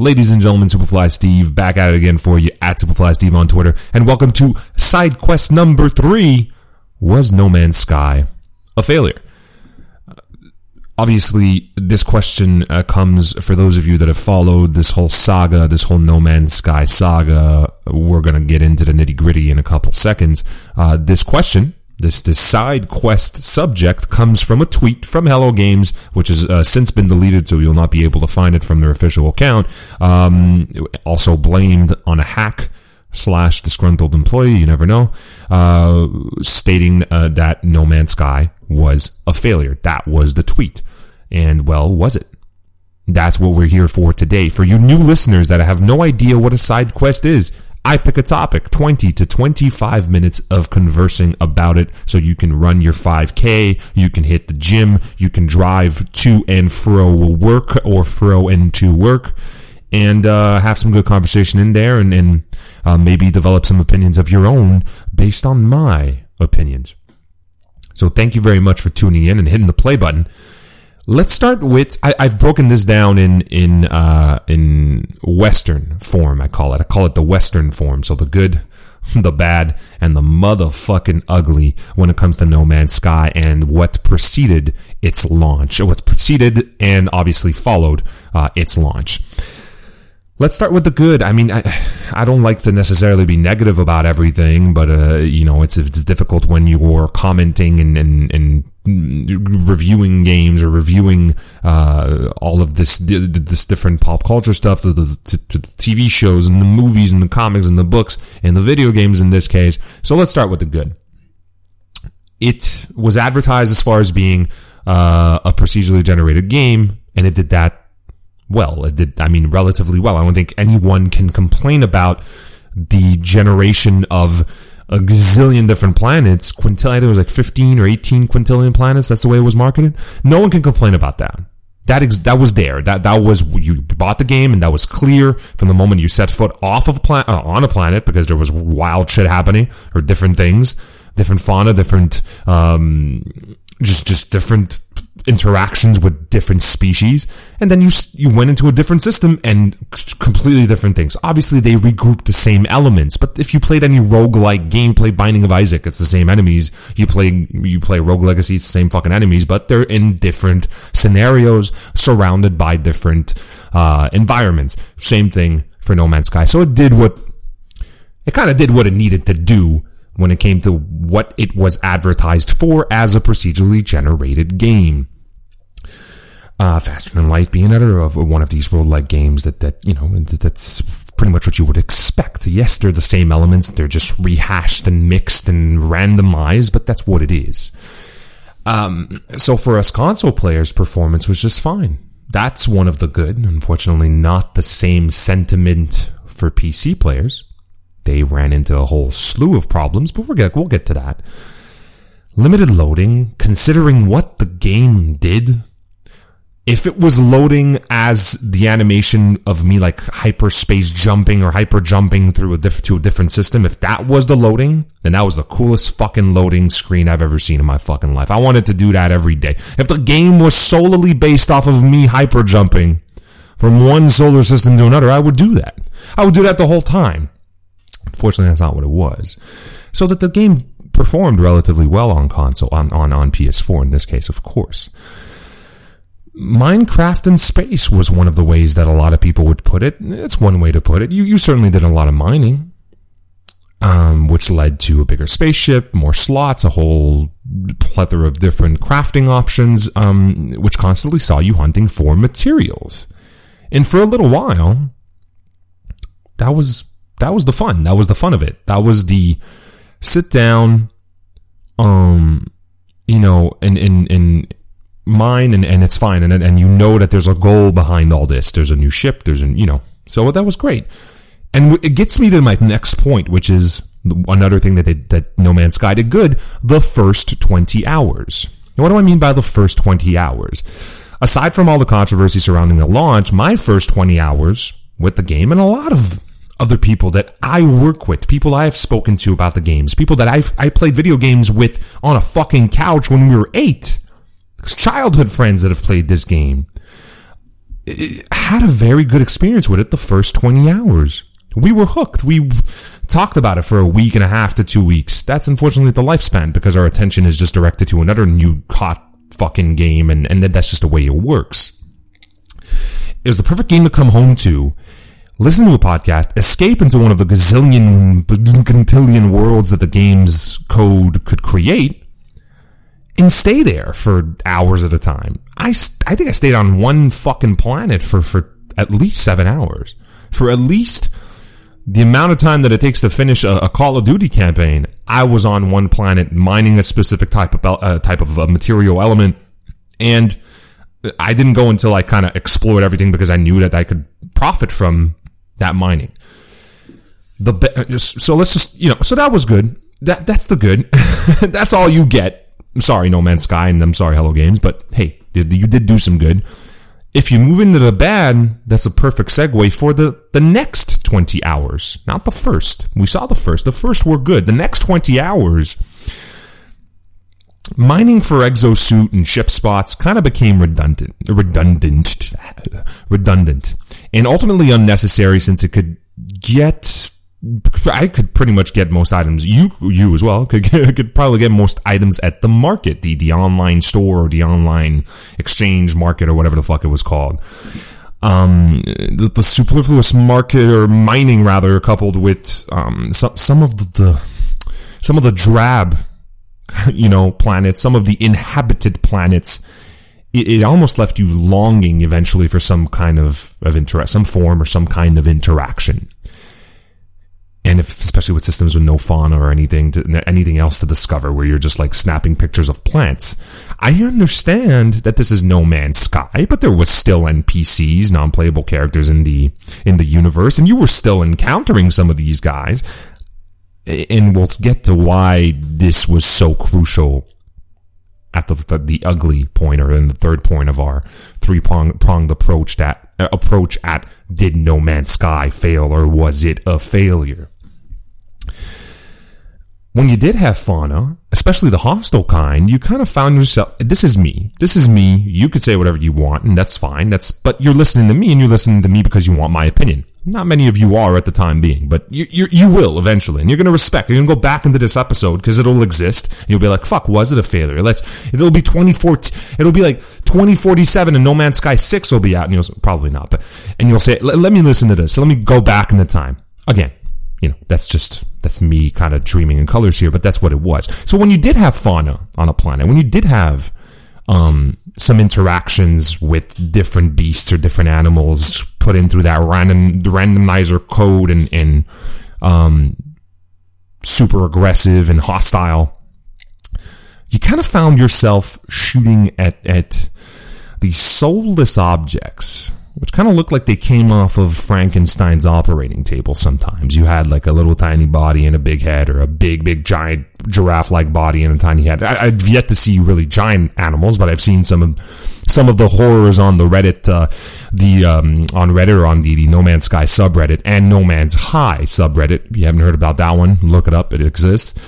Ladies and gentlemen, Superfly Steve back at it again for you at Superfly Steve on Twitter. And welcome to side quest number three. Was No Man's Sky a failure? Obviously, this question uh, comes for those of you that have followed this whole saga, this whole No Man's Sky saga. We're going to get into the nitty gritty in a couple seconds. Uh, this question this this side quest subject comes from a tweet from Hello Games, which has uh, since been deleted, so you'll not be able to find it from their official account. Um, also blamed on a hack slash disgruntled employee, you never know, uh, stating uh, that No Man's Sky was a failure. That was the tweet. And well, was it? That's what we're here for today. For you new listeners that have no idea what a side quest is, I pick a topic, 20 to 25 minutes of conversing about it so you can run your 5K, you can hit the gym, you can drive to and fro work or fro and to work, and uh, have some good conversation in there and, and uh, maybe develop some opinions of your own based on my opinions. So thank you very much for tuning in and hitting the play button. Let's start with I, have broken this down in in uh, in Western form. I call it. I call it the Western form. So the good, the bad, and the motherfucking ugly when it comes to No Man's Sky and what preceded its launch, what preceded and obviously followed uh, its launch. Let's start with the good. I mean, I, I don't like to necessarily be negative about everything, but uh, you know, it's it's difficult when you're commenting and and, and reviewing games or reviewing uh, all of this this different pop culture stuff, the, the, the, TV shows and the movies and the comics and the books and the video games in this case. So let's start with the good. It was advertised as far as being uh, a procedurally generated game, and it did that well. It did, I mean, relatively well. I don't think anyone can complain about the generation of a gazillion different planets. Quintillion, I think it was like 15 or 18 quintillion planets. That's the way it was marketed. No one can complain about that. That ex- that was there. That that was you bought the game, and that was clear from the moment you set foot off of planet uh, on a planet because there was wild shit happening or different things, different fauna, different um, just just different interactions with different species and then you you went into a different system and completely different things. Obviously they regrouped the same elements but if you played any roguelike game play binding of isaac it's the same enemies. You play you play rogue legacy it's the same fucking enemies but they're in different scenarios surrounded by different uh, environments. Same thing for no man's sky. So it did what it kind of did what it needed to do when it came to what it was advertised for as a procedurally generated game. Uh, Faster Than Light being another of one of these roguelike games that, that, you know, that's pretty much what you would expect. Yes, they're the same elements. They're just rehashed and mixed and randomized, but that's what it is. Um, so for us console players, performance was just fine. That's one of the good. Unfortunately, not the same sentiment for PC players they ran into a whole slew of problems, but we'll get, we'll get to that. Limited loading, considering what the game did, if it was loading as the animation of me like hyperspace jumping or hyper jumping through a diff- to a different system, if that was the loading, then that was the coolest fucking loading screen I've ever seen in my fucking life. I wanted to do that every day. If the game was solely based off of me hyper jumping from one solar system to another, I would do that. I would do that the whole time. Fortunately, that's not what it was. So that the game performed relatively well on console, on, on, on PS4 in this case, of course. Minecraft in space was one of the ways that a lot of people would put it. It's one way to put it. You, you certainly did a lot of mining, um, which led to a bigger spaceship, more slots, a whole plethora of different crafting options, um, which constantly saw you hunting for materials. And for a little while, that was that was the fun. That was the fun of it. That was the sit down, um, you know, and and and mine, and and it's fine, and and you know that there's a goal behind all this. There's a new ship. There's a you know, so that was great, and it gets me to my next point, which is another thing that they, that No Man's Sky did good. The first twenty hours. Now, what do I mean by the first twenty hours? Aside from all the controversy surrounding the launch, my first 20 hours with the game and a lot of other people that I work with, people I've spoken to about the games, people that I've I played video games with on a fucking couch when we were eight. Childhood friends that have played this game. had a very good experience with it the first 20 hours. We were hooked. We talked about it for a week and a half to two weeks. That's unfortunately the lifespan because our attention is just directed to another new hot fucking game and, and that's just the way it works. It was the perfect game to come home to, listen to a podcast, escape into one of the gazillion, quintillion worlds that the game's code could create, and stay there for hours at a time. I, I think I stayed on one fucking planet for, for at least seven hours. For at least the amount of time that it takes to finish a, a Call of Duty campaign, I was on one planet mining a specific type of uh, type of uh, material element, and I didn't go until I kind of explored everything because I knew that I could profit from that mining. The so let's just you know so that was good. That that's the good. that's all you get. I'm sorry, No Man's Sky, and I'm sorry, Hello Games, but hey, you did do some good. If you move into the bad, that's a perfect segue for the, the next 20 hours. Not the first. We saw the first. The first were good. The next 20 hours, mining for exosuit and ship spots kind of became redundant. Redundant. redundant. And ultimately unnecessary since it could get I could pretty much get most items. You, you as well could could probably get most items at the market, the the online store or the online exchange market or whatever the fuck it was called. Um, the, the superfluous market or mining rather, coupled with um some some of the, the some of the drab, you know, planets, some of the inhabited planets. It, almost left you longing eventually for some kind of of interest, some form or some kind of interaction. And if especially with systems with no fauna or anything to, anything else to discover where you're just like snapping pictures of plants i understand that this is no man's sky but there was still npcs non-playable characters in the in the universe and you were still encountering some of these guys. And we'll get to why this was so crucial at the, the, the ugly point or in the third point of our three pronged approach that uh, approach at did No Man's Sky fail or was it a failure? when you did have fauna, especially the hostile kind, you kind of found yourself, this is me. This is me. You could say whatever you want, and that's fine. That's, but you're listening to me and you're listening to me because you want my opinion. Not many of you are at the time being, but you, you, you will eventually, and you're going to respect. You're going to go back into this episode because it'll exist, and you'll be like, fuck, was it a failure? Let's, it'll be 2014, it'll be like 2047 and No Man's Sky 6 will be out, and you'll, probably not, but, and you'll say, let me listen to this. So let me go back in the time. Again, you know, that's just, that's me kind of dreaming in colors here, but that's what it was. So when you did have fauna on a planet, when you did have, um, some interactions with different beasts or different animals put in through that random randomizer code and, and um, super aggressive and hostile, you kind of found yourself shooting at, at these soulless objects which kind of looked like they came off of Frankenstein's operating table sometimes. You had like a little tiny body and a big head, or a big, big, giant giraffe like body and a tiny head. I, have yet to see really giant animals, but I've seen some of some of the horrors on the Reddit, uh, the um, on Reddit or on the, the No Man's Sky subreddit and No Man's High subreddit. If you haven't heard about that one, look it up. It exists.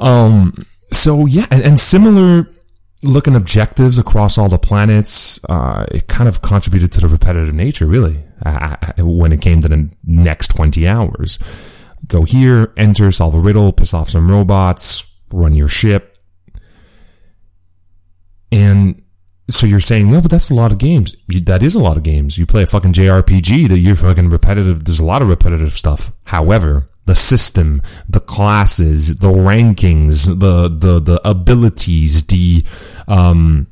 Um, so yeah, and, and similar looking objectives across all the planets, uh, it kind of contributed to the repetitive nature, really, uh, when it came to the next 20 hours. Go here, enter, solve a riddle, piss off some robots, run your ship. And so you're saying, no, but that's a lot of games. You, that is a lot of games. You play a fucking JRPG that you're fucking repetitive. There's a lot of repetitive stuff. However, the system, the classes, the rankings, the the the abilities, the um,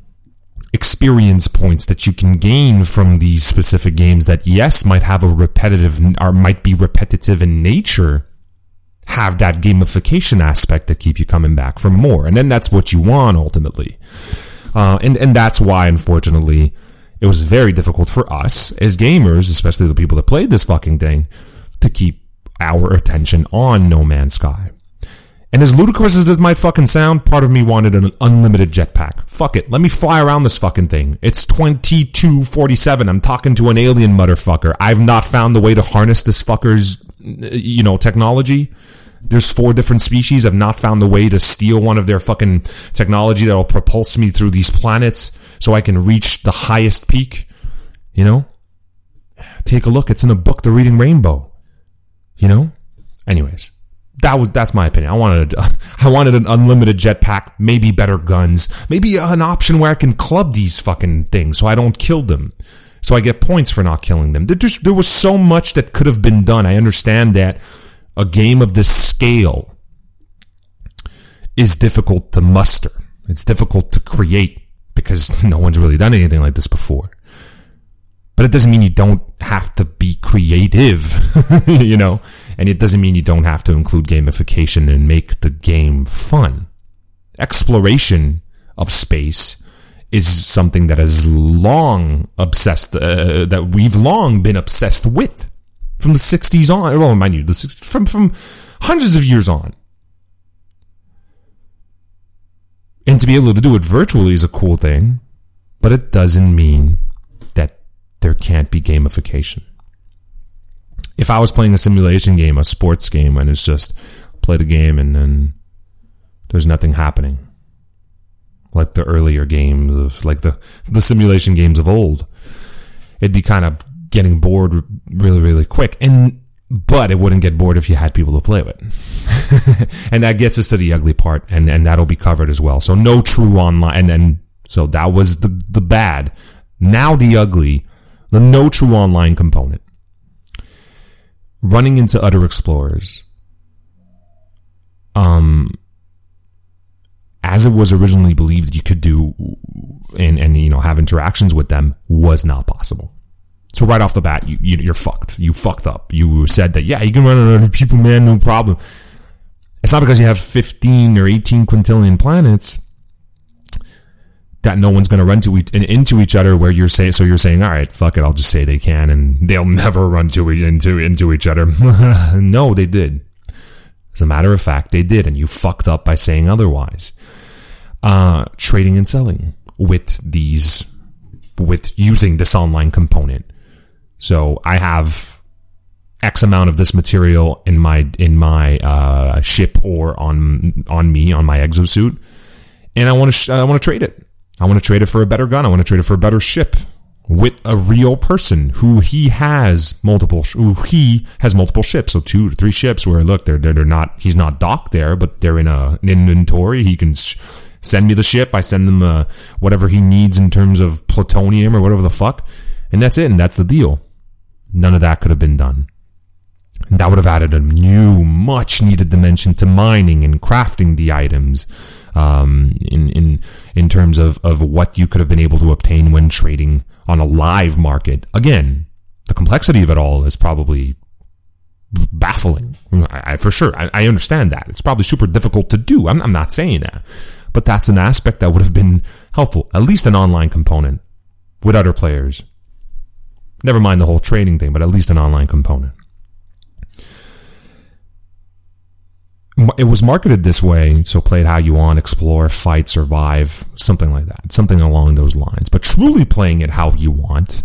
experience points that you can gain from these specific games that yes might have a repetitive or might be repetitive in nature have that gamification aspect that keep you coming back for more. And then that's what you want ultimately. Uh, and and that's why unfortunately it was very difficult for us as gamers especially the people that played this fucking thing to keep our attention on No Man's Sky. And as ludicrous as this might fucking sound, part of me wanted an unlimited jetpack. Fuck it. Let me fly around this fucking thing. It's 2247. I'm talking to an alien motherfucker. I've not found the way to harness this fucker's, you know, technology. There's four different species. I've not found the way to steal one of their fucking technology that'll propulse me through these planets so I can reach the highest peak You know? Take a look. It's in a book, The Reading Rainbow. You know? Anyways, that was that's my opinion. I wanted a, I wanted an unlimited jetpack, maybe better guns, maybe an option where I can club these fucking things so I don't kill them. So I get points for not killing them. There, just, there was so much that could have been done. I understand that a game of this scale is difficult to muster. It's difficult to create because no one's really done anything like this before. But it doesn't mean you don't have to be creative, you know? And it doesn't mean you don't have to include gamification and make the game fun. Exploration of space is something that has long obsessed, uh, that we've long been obsessed with from the 60s on. Well, mind you, the 60s, from, from hundreds of years on. And to be able to do it virtually is a cool thing, but it doesn't mean there can't be gamification. If I was playing a simulation game, a sports game, and it's just play the game and then there's nothing happening, like the earlier games of like the the simulation games of old, it'd be kind of getting bored really really quick. And but it wouldn't get bored if you had people to play with. and that gets us to the ugly part, and, and that'll be covered as well. So no true online, and then, so that was the, the bad. Now the ugly the no true online component. Running into other explorers, um, as it was originally believed you could do and, and you know have interactions with them was not possible. So right off the bat, you, you are fucked. You fucked up. You said that yeah, you can run into other people, man, no problem. It's not because you have 15 or 18 quintillion planets that no one's going to run to each, into each other where you're saying so you're saying all right fuck it I'll just say they can and they'll never run to into into each other. No they did. As a matter of fact they did and you fucked up by saying otherwise. Uh, trading and selling with these with using this online component. So I have X amount of this material in my in my uh, ship or on on me on my exosuit and I want to sh- I want to trade it I want to trade it for a better gun. I want to trade it for a better ship with a real person who he has multiple who he has multiple ships. So two three ships where look they're they're, they're not he's not docked there but they're in a, an inventory. He can send me the ship. I send him uh, whatever he needs in terms of plutonium or whatever the fuck and that's it and that's the deal. None of that could have been done. And that would have added a new much needed dimension to mining and crafting the items um, in in in terms of of what you could have been able to obtain when trading on a live market. Again, the complexity of it all is probably baffling. I, I for sure, I, I, understand that it's probably super difficult to do. I'm, I'm not saying that, but that's an aspect that would have been helpful. At least an online component with other players. Never mind the whole trading thing, but at least an online component. It was marketed this way, so play it how you want, explore, fight, survive, something like that, something along those lines. But truly playing it how you want,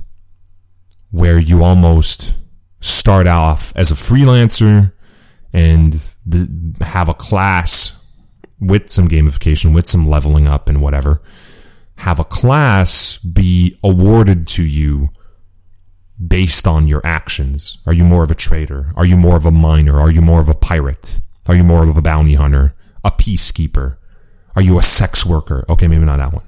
where you almost start off as a freelancer and have a class with some gamification, with some leveling up and whatever, have a class be awarded to you based on your actions. Are you more of a trader? Are you more of a miner? Are you more of a pirate? Are you more of a bounty hunter? A peacekeeper? Are you a sex worker? Okay, maybe not that one.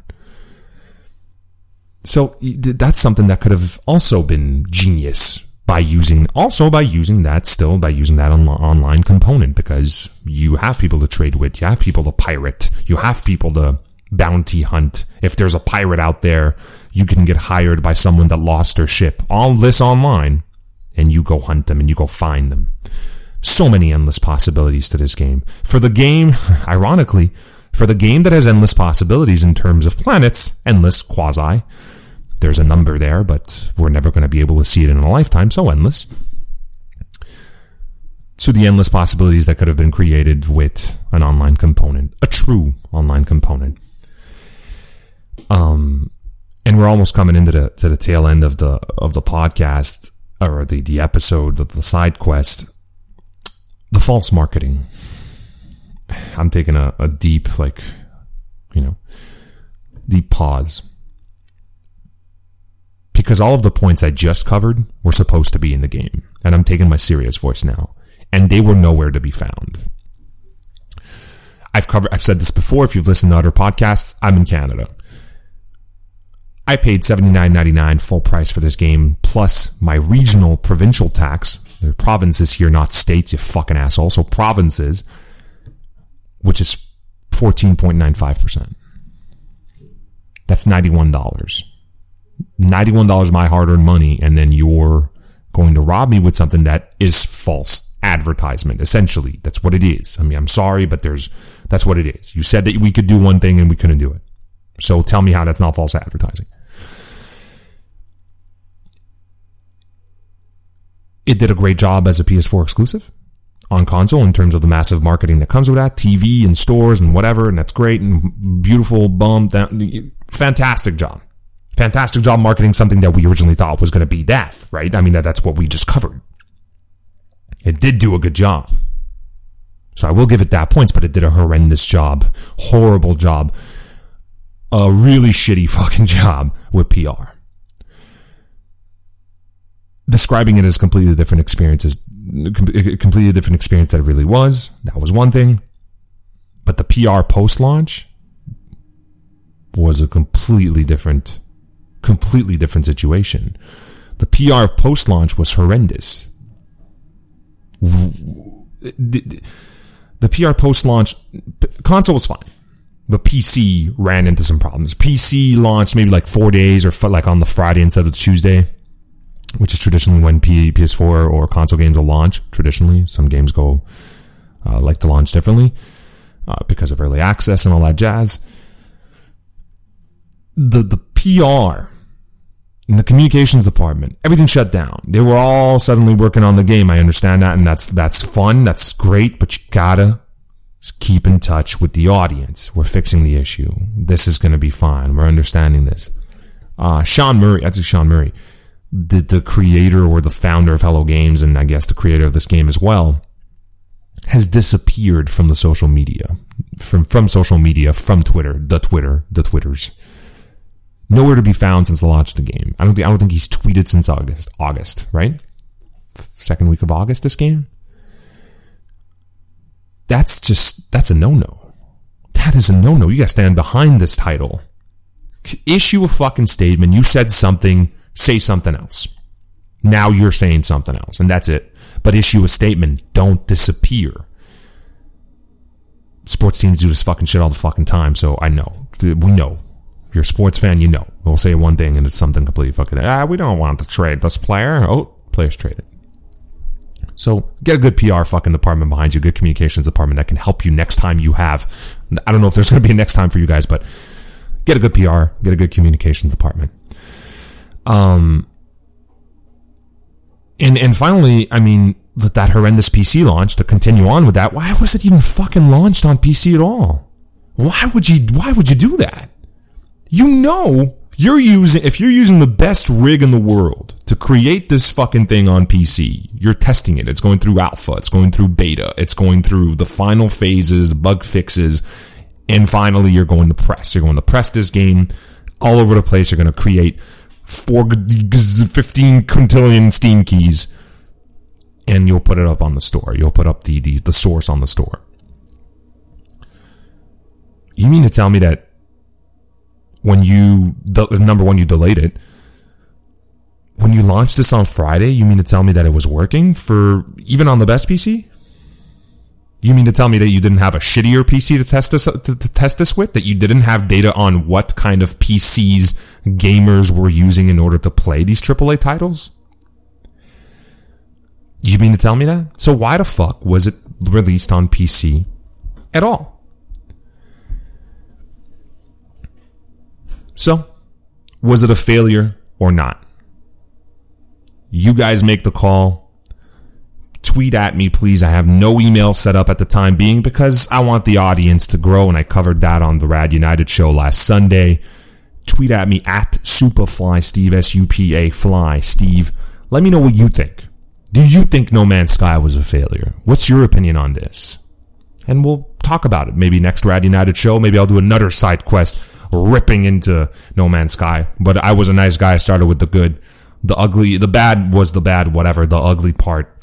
So that's something that could have also been genius by using, also by using that, still by using that on, online component because you have people to trade with, you have people to pirate, you have people to bounty hunt. If there's a pirate out there, you can get hired by someone that lost their ship. All this online, and you go hunt them and you go find them so many endless possibilities to this game. For the game, ironically, for the game that has endless possibilities in terms of planets, endless quasi, there's a number there, but we're never going to be able to see it in a lifetime, so endless. To the endless possibilities that could have been created with an online component, a true online component. Um, and we're almost coming into the to the tail end of the of the podcast or the the episode of the side quest the false marketing. I'm taking a, a deep, like, you know, deep pause. because all of the points I just covered were supposed to be in the game. And I'm taking my serious voice now. And they were nowhere to be found. I've covered, I've said this before. If you've listened to other podcasts, I'm in Canada. I paid $79.99 full price for this game, plus my regional provincial tax. Provinces here, not states, you fucking asshole. So provinces, which is 14.95%. That's $91. $91 my hard earned money, and then you're going to rob me with something that is false advertisement. Essentially, that's what it is. I mean, I'm sorry, but there's, that's what it is. You said that we could do one thing and we couldn't do it. So tell me how that's not false advertising. It did a great job as a PS4 exclusive on console in terms of the massive marketing that comes with that, TV and stores and whatever, and that's great and beautiful. Bump that, fantastic job, fantastic job marketing something that we originally thought was going to be death, right? I mean, that, that's what we just covered. It did do a good job. So I will give it that points, but it did a horrendous job, horrible job, a really shitty fucking job with PR. Describing it as completely different experiences, completely different experience that it really was. That was one thing. But the PR post launch was a completely different, completely different situation. The PR post launch was horrendous. The, the PR post launch console was fine, but PC ran into some problems. PC launched maybe like four days or like on the Friday instead of the Tuesday which is traditionally when P, PS4 or console games will launch. Traditionally, some games go uh, like to launch differently uh, because of early access and all that jazz. The the PR in the communications department, everything shut down. They were all suddenly working on the game. I understand that, and that's that's fun. That's great, but you gotta keep in touch with the audience. We're fixing the issue. This is going to be fine. We're understanding this. Uh, Sean Murray, that's Sean Murray the, the creator or the founder of Hello Games, and I guess the creator of this game as well, has disappeared from the social media, from from social media, from Twitter, the Twitter, the Twitters. Nowhere to be found since the launch of the game. I don't think I don't think he's tweeted since August. August, right? Second week of August. This game. That's just that's a no no. That is a no no. You gotta stand behind this title. Issue a fucking statement. You said something say something else. Now you're saying something else, and that's it. But issue a statement. Don't disappear. Sports teams do this fucking shit all the fucking time, so I know. We know. If you're a sports fan, you know. We'll say one thing and it's something completely fucking. Ah, we don't want to trade this player. Oh, players traded. So get a good PR fucking department behind you, good communications department that can help you next time you have. I don't know if there's going to be a next time for you guys, but get a good PR, get a good communications department. Um, and and finally, I mean that that horrendous PC launch to continue on with that. Why was it even fucking launched on PC at all? Why would you? Why would you do that? You know you're using if you're using the best rig in the world to create this fucking thing on PC. You're testing it. It's going through alpha. It's going through beta. It's going through the final phases, bug fixes, and finally you're going to press. You're going to press this game all over the place. You're going to create four, 15 quintillion Steam keys, and you'll put it up on the store. You'll put up the, the, the source on the store. You mean to tell me that when you, the number one, you delayed it, when you launched this on Friday, you mean to tell me that it was working for even on the best PC? You mean to tell me that you didn't have a shittier PC to test this to, to, test this with? That you didn't have data on what kind of PCs gamers were using in order to play these AAA titles? You mean to tell me that? So why the fuck was it released on PC at all? So, was it a failure or not? You guys make the call tweet at me, please. I have no email set up at the time being because I want the audience to grow, and I covered that on the Rad United show last Sunday. Tweet at me at Superfly Steve, S U P A Fly Steve. Let me know what you think. Do you think No Man's Sky was a failure? What's your opinion on this? And we'll talk about it. Maybe next Rad United show. Maybe I'll do another side quest ripping into No Man's Sky. But I was a nice guy. I started with the good. The ugly, the bad was the bad, whatever. The ugly part.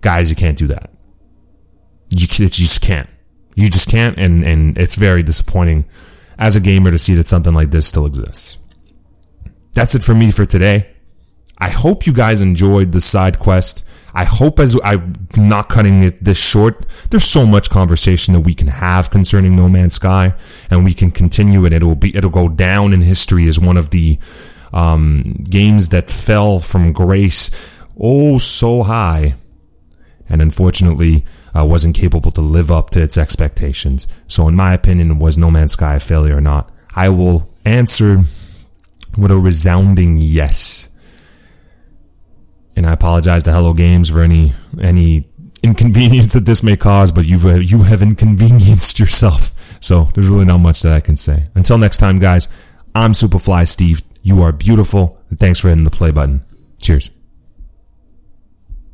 Guys, you can't do that. You, you just can't. You just can't. And, and it's very disappointing as a gamer to see that something like this still exists. That's it for me for today. I hope you guys enjoyed the side quest. I hope as I'm not cutting it this short, there's so much conversation that we can have concerning No Man's Sky, and we can continue it. It'll be it'll go down in history as one of the um, games that fell from grace oh so high, and unfortunately uh, wasn't capable to live up to its expectations. So, in my opinion, was No Man's Sky a failure or not? I will answer with a resounding yes and I apologize to Hello Games for any any inconvenience that this may cause, but you've you have inconvenienced yourself. So there's really not much that I can say. Until next time, guys. I'm Superfly Steve. You are beautiful, and thanks for hitting the play button. Cheers.